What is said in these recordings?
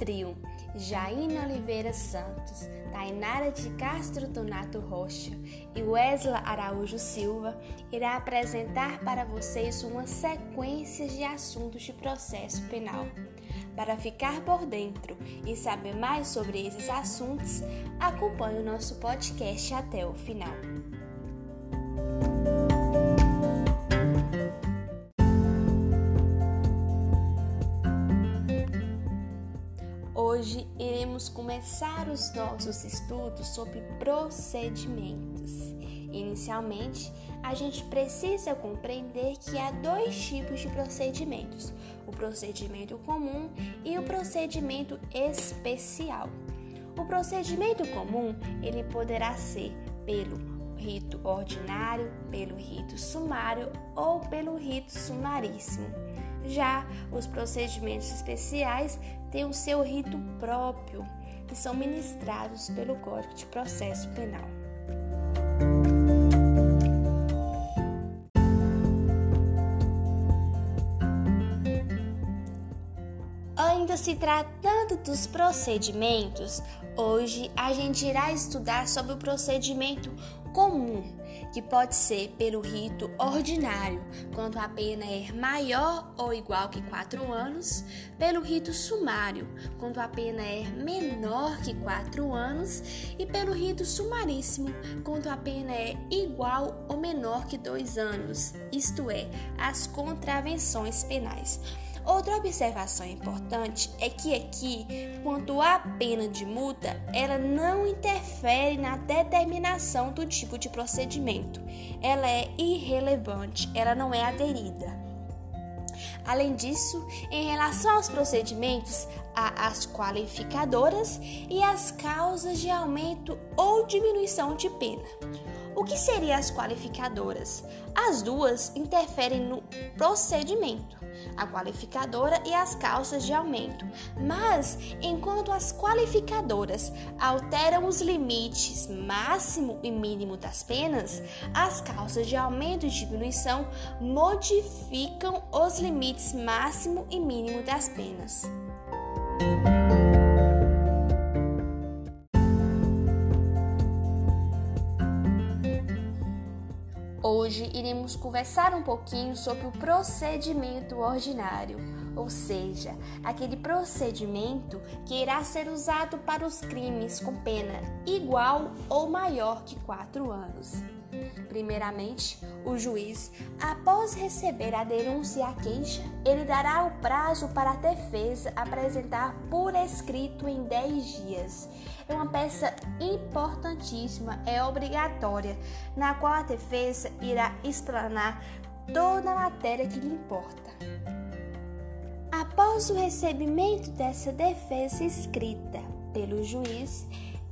trio Jaina Oliveira Santos, Tainara de Castro Donato Rocha e Wesley Araújo Silva irá apresentar para vocês uma sequência de assuntos de processo penal. Para ficar por dentro e saber mais sobre esses assuntos, acompanhe o nosso podcast até o final. Hoje iremos começar os nossos estudos sobre procedimentos. Inicialmente, a gente precisa compreender que há dois tipos de procedimentos: o procedimento comum e o procedimento especial. O procedimento comum, ele poderá ser pelo rito ordinário, pelo rito sumário ou pelo rito sumaríssimo. Já os procedimentos especiais têm o seu rito próprio, que são ministrados pelo Código de Processo Penal. Ainda se tratando dos procedimentos, hoje a gente irá estudar sobre o procedimento comum, que pode ser pelo rito ordinário, quando a pena é maior ou igual que 4 anos, pelo rito sumário, quando a pena é menor que 4 anos, e pelo rito sumaríssimo, quando a pena é igual ou menor que 2 anos, isto é, as contravenções penais. Outra observação importante é que aqui, quanto à pena de multa, ela não interfere na determinação do tipo de procedimento. Ela é irrelevante, ela não é aderida. Além disso, em relação aos procedimentos, há as qualificadoras e as causas de aumento ou diminuição de pena. O que seriam as qualificadoras? As duas interferem no procedimento a qualificadora e as causas de aumento. Mas, enquanto as qualificadoras alteram os limites máximo e mínimo das penas, as causas de aumento e diminuição modificam os limites máximo e mínimo das penas. Hoje iremos conversar um pouquinho sobre o procedimento ordinário, ou seja, aquele procedimento que irá ser usado para os crimes com pena igual ou maior que quatro anos. Primeiramente, o juiz, após receber a denúncia e a queixa, ele dará o prazo para a defesa apresentar por escrito em 10 dias. É uma peça importantíssima, é obrigatória, na qual a defesa irá explanar toda a matéria que lhe importa. Após o recebimento dessa defesa escrita pelo juiz,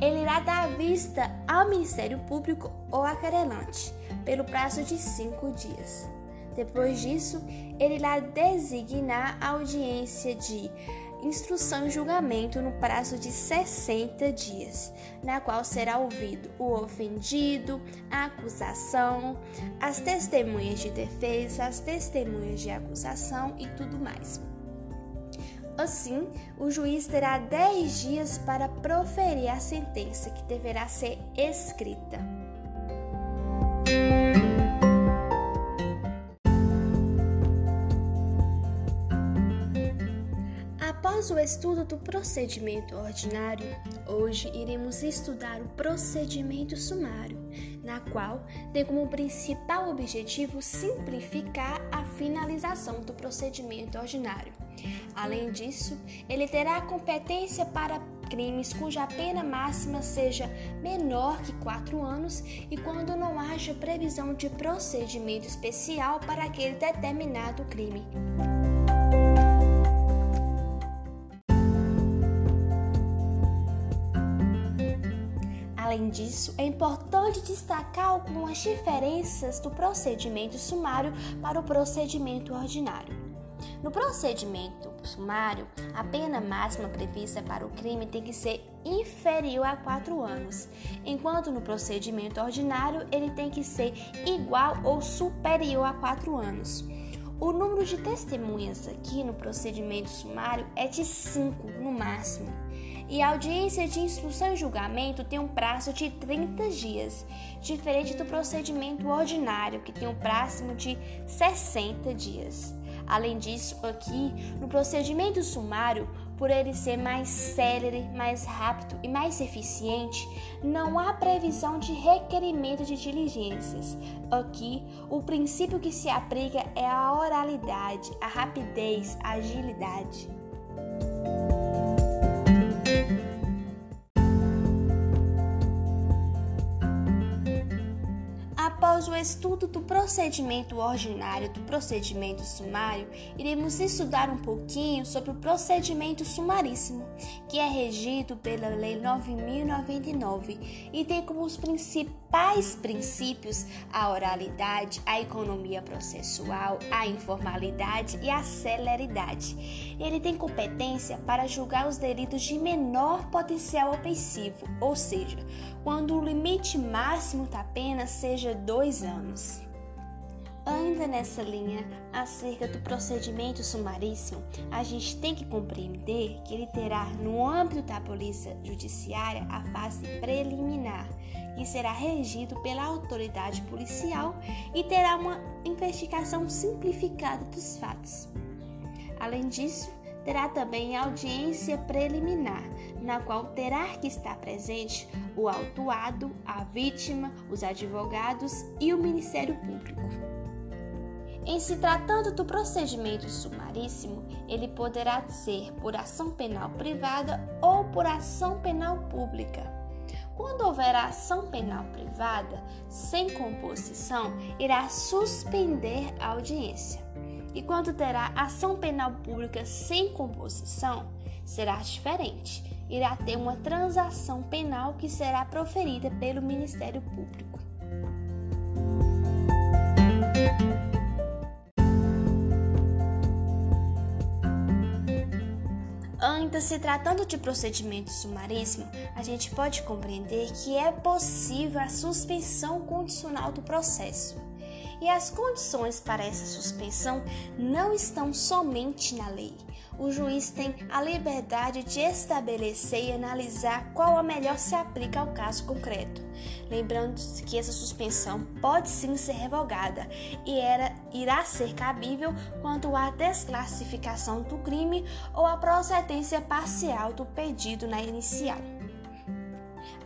ele irá dar vista ao Ministério Público ou a querelante pelo prazo de cinco dias. Depois disso, ele irá designar a audiência de instrução e julgamento no prazo de 60 dias, na qual será ouvido o ofendido, a acusação, as testemunhas de defesa, as testemunhas de acusação e tudo mais. Assim, o juiz terá 10 dias para proferir a sentença, que deverá ser escrita. Após o estudo do procedimento ordinário, hoje iremos estudar o procedimento sumário, na qual tem como principal objetivo simplificar a finalização do procedimento ordinário. Além disso, ele terá competência para crimes cuja pena máxima seja menor que 4 anos e quando não haja previsão de procedimento especial para aquele determinado crime. Além disso, é importante destacar algumas diferenças do procedimento sumário para o procedimento ordinário. No procedimento sumário, a pena máxima prevista para o crime tem que ser inferior a 4 anos, enquanto no procedimento ordinário ele tem que ser igual ou superior a 4 anos. O número de testemunhas aqui no procedimento sumário é de 5 no máximo. E a audiência de instrução e julgamento tem um prazo de 30 dias, diferente do procedimento ordinário, que tem um prazo de 60 dias. Além disso, aqui no procedimento sumário, por ele ser mais célere, mais rápido e mais eficiente, não há previsão de requerimento de diligências. Aqui, o princípio que se aplica é a oralidade, a rapidez, a agilidade. Após o estudo do procedimento ordinário do procedimento sumário, iremos estudar um pouquinho sobre o procedimento sumaríssimo, que é regido pela Lei 9099 e tem como os principais princípios a oralidade, a economia processual, a informalidade e a celeridade. Ele tem competência para julgar os delitos de menor potencial ofensivo, ou seja, quando o limite máximo da pena seja dois anos. Ainda nessa linha, acerca do procedimento sumaríssimo, a gente tem que compreender que ele terá, no âmbito da Polícia Judiciária, a fase preliminar, que será regido pela autoridade policial e terá uma investigação simplificada dos fatos. Além disso, terá também audiência preliminar, na qual terá que estar presente o autuado, a vítima, os advogados e o Ministério Público. Em se tratando do procedimento sumaríssimo, ele poderá ser por ação penal privada ou por ação penal pública. Quando houver ação penal privada sem composição, irá suspender a audiência. E quando terá ação penal pública sem composição, será diferente. Irá ter uma transação penal que será proferida pelo Ministério Público. Ainda se tratando de procedimento sumaríssimo, a gente pode compreender que é possível a suspensão condicional do processo e as condições para essa suspensão não estão somente na lei. O juiz tem a liberdade de estabelecer e analisar qual a melhor se aplica ao caso concreto. Lembrando que essa suspensão pode sim ser revogada e era, irá ser cabível quando há desclassificação do crime ou a procedência parcial do pedido na inicial.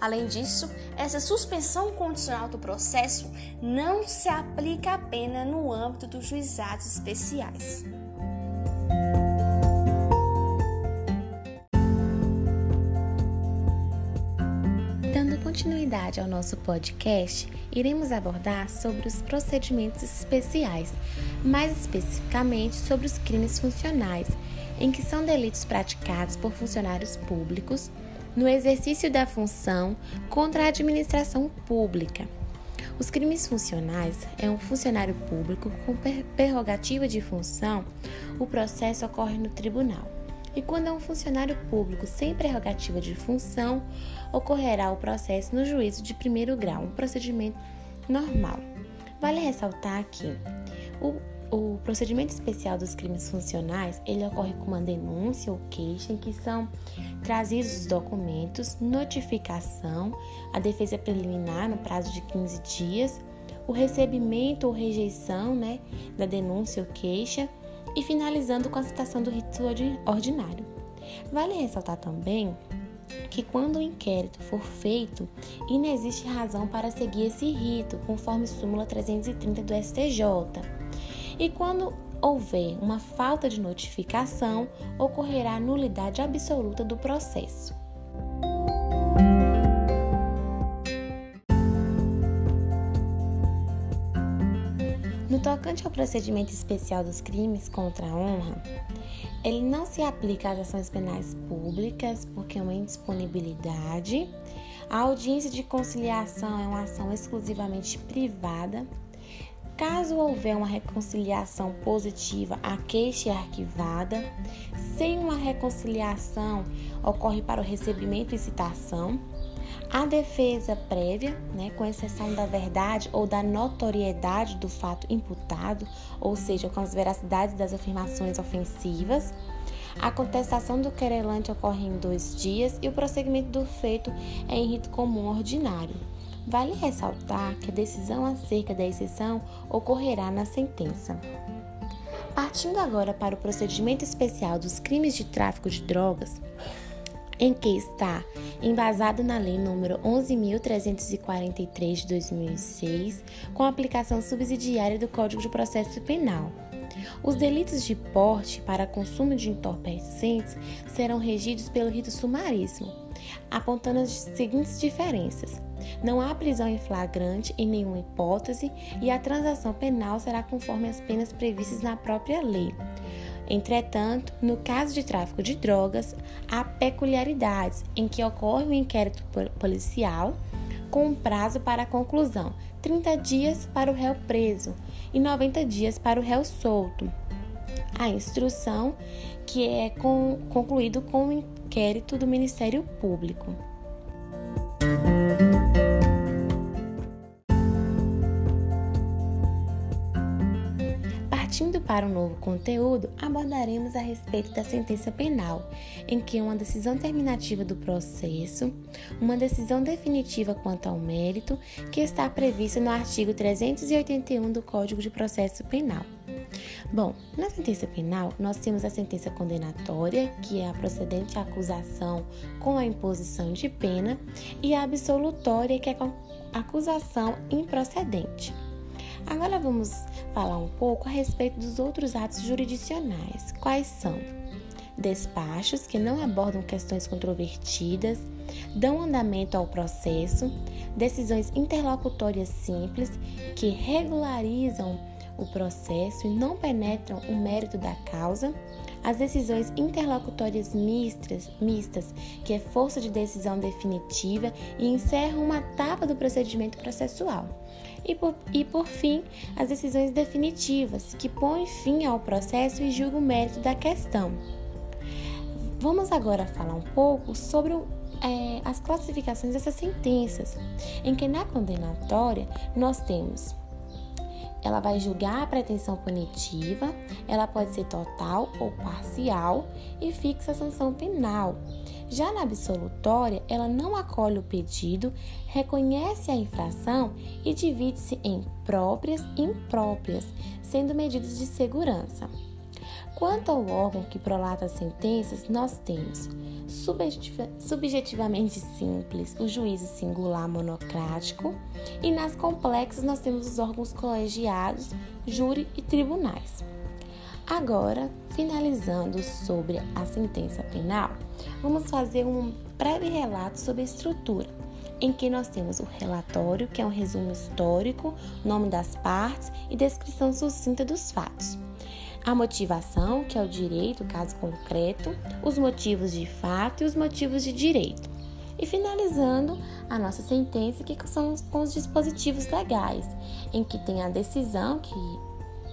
Além disso, essa suspensão condicional do processo não se aplica apenas no âmbito dos juizados especiais. Dando continuidade ao nosso podcast, iremos abordar sobre os procedimentos especiais, mais especificamente sobre os crimes funcionais, em que são delitos praticados por funcionários públicos no exercício da função contra a administração pública. Os crimes funcionais é um funcionário público com prerrogativa de função, o processo ocorre no tribunal. E quando é um funcionário público sem prerrogativa de função, ocorrerá o processo no juízo de primeiro grau, um procedimento normal. Vale ressaltar aqui, o o procedimento especial dos crimes funcionais, ele ocorre com uma denúncia ou queixa em que são trazidos os documentos, notificação, a defesa preliminar no prazo de 15 dias, o recebimento ou rejeição né, da denúncia ou queixa e finalizando com a citação do rito ordinário. Vale ressaltar também que quando o inquérito for feito, inexiste razão para seguir esse rito, conforme súmula 330 do STJ e quando houver uma falta de notificação, ocorrerá nulidade absoluta do processo. No tocante ao procedimento especial dos crimes contra a honra, ele não se aplica às ações penais públicas porque é uma indisponibilidade. A audiência de conciliação é uma ação exclusivamente privada Caso houver uma reconciliação positiva, a queixa é arquivada. Sem uma reconciliação, ocorre para o recebimento e citação. A defesa prévia, né, com exceção da verdade ou da notoriedade do fato imputado, ou seja, com as veracidades das afirmações ofensivas. A contestação do querelante ocorre em dois dias e o prosseguimento do feito é em rito comum ordinário. Vale ressaltar que a decisão acerca da exceção ocorrerá na sentença. Partindo agora para o procedimento especial dos crimes de tráfico de drogas, em que está embasado na Lei nº 11.343 de 2006, com aplicação subsidiária do Código de Processo Penal. Os delitos de porte para consumo de entorpecentes serão regidos pelo rito sumaríssimo, apontando as seguintes diferenças. Não há prisão em flagrante em nenhuma hipótese e a transação penal será conforme as penas previstas na própria lei. Entretanto, no caso de tráfico de drogas, há peculiaridades em que ocorre o um inquérito policial com um prazo para a conclusão, 30 dias para o réu preso e 90 dias para o réu solto. A instrução que é concluído com o inquérito do Ministério Público. Para um novo conteúdo, abordaremos a respeito da sentença penal, em que uma decisão terminativa do processo, uma decisão definitiva quanto ao mérito, que está prevista no artigo 381 do Código de Processo Penal. Bom, na sentença penal, nós temos a sentença condenatória, que é a procedente acusação com a imposição de pena, e a absolutória, que é a acusação improcedente. Agora vamos falar um pouco a respeito dos outros atos jurisdicionais. Quais são? Despachos que não abordam questões controvertidas, dão andamento ao processo, decisões interlocutórias simples que regularizam o processo e não penetram o mérito da causa, as decisões interlocutórias mistas, mistas, que é força de decisão definitiva e encerram uma etapa do procedimento processual. E por, e por fim, as decisões definitivas, que põem fim ao processo e julgam o mérito da questão. Vamos agora falar um pouco sobre é, as classificações dessas sentenças, em que na condenatória nós temos ela vai julgar a pretensão punitiva, ela pode ser total ou parcial e fixa a sanção penal. Já na absolutória, ela não acolhe o pedido, reconhece a infração e divide-se em próprias e impróprias, sendo medidas de segurança. Quanto ao órgão que prolata as sentenças, nós temos subjetivamente simples, o juízo singular monocrático, e nas complexas nós temos os órgãos colegiados, júri e tribunais. Agora, finalizando sobre a sentença penal, vamos fazer um breve relato sobre a estrutura, em que nós temos o relatório, que é um resumo histórico, nome das partes e descrição sucinta dos fatos a motivação, que é o direito, caso concreto, os motivos de fato e os motivos de direito. E finalizando a nossa sentença, que são com os dispositivos legais, em que tem a decisão, que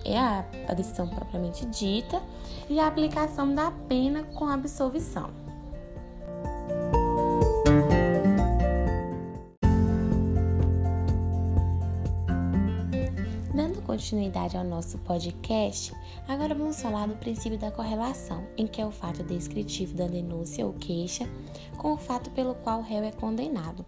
é a, decisão propriamente dita, e a aplicação da pena com absolvição. Continuidade ao nosso podcast, agora vamos falar do princípio da correlação, em que é o fato descritivo da denúncia ou queixa com o fato pelo qual o réu é condenado,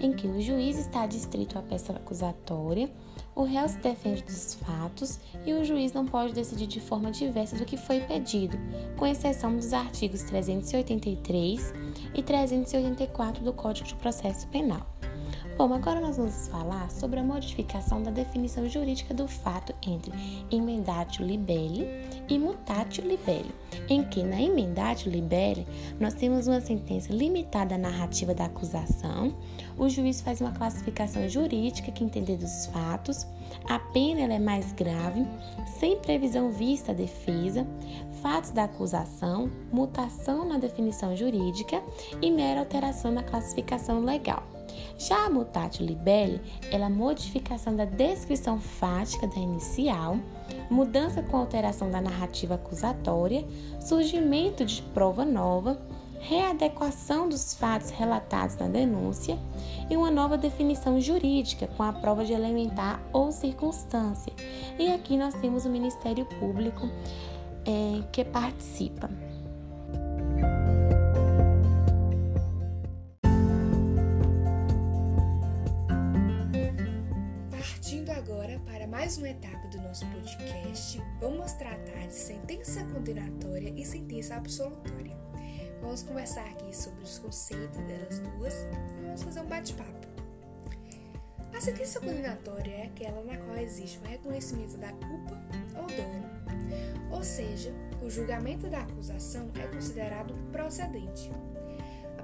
em que o juiz está distrito à peça acusatória, o réu se defende dos fatos e o juiz não pode decidir de forma diversa do que foi pedido, com exceção dos artigos 383 e 384 do Código de Processo Penal. Bom, agora nós vamos falar sobre a modificação da definição jurídica do fato entre emendatio libelli e mutatio libelli, em que na emendatio libelli nós temos uma sentença limitada à narrativa da acusação, o juiz faz uma classificação jurídica que entender dos fatos, a pena é mais grave, sem previsão vista à defesa, fatos da acusação, mutação na definição jurídica e mera alteração na classificação legal. Já a mutatio libelli é a modificação da descrição fática da inicial, mudança com alteração da narrativa acusatória, surgimento de prova nova, readequação dos fatos relatados na denúncia e uma nova definição jurídica com a prova de elementar ou circunstância. E aqui nós temos o Ministério Público é, que participa. Mais uma etapa do nosso podcast, vamos tratar de sentença condenatória e sentença absolutória. Vamos conversar aqui sobre os conceitos delas duas e vamos fazer um bate-papo. A sentença condenatória é aquela na qual existe o reconhecimento da culpa ou dolo, ou seja, o julgamento da acusação é considerado procedente.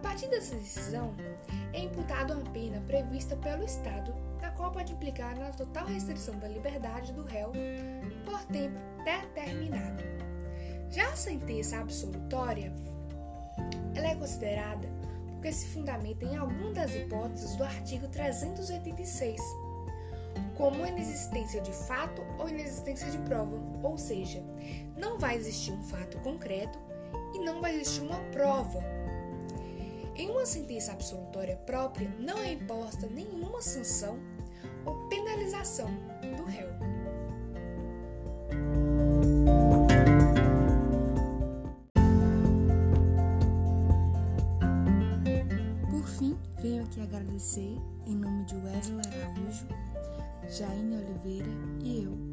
A partir dessa decisão, é imputada uma pena prevista pelo Estado, a qual pode implicar na total restrição da liberdade do réu por tempo determinado. Já a sentença absolutória ela é considerada porque se fundamenta em alguma das hipóteses do artigo 386, como inexistência de fato ou inexistência de prova, ou seja, não vai existir um fato concreto e não vai existir uma prova. Em uma sentença absolutória própria, não é imposta nenhuma sanção ou penalização do réu. aqui agradecer em nome de Wesley Araújo, Jaine Oliveira e eu,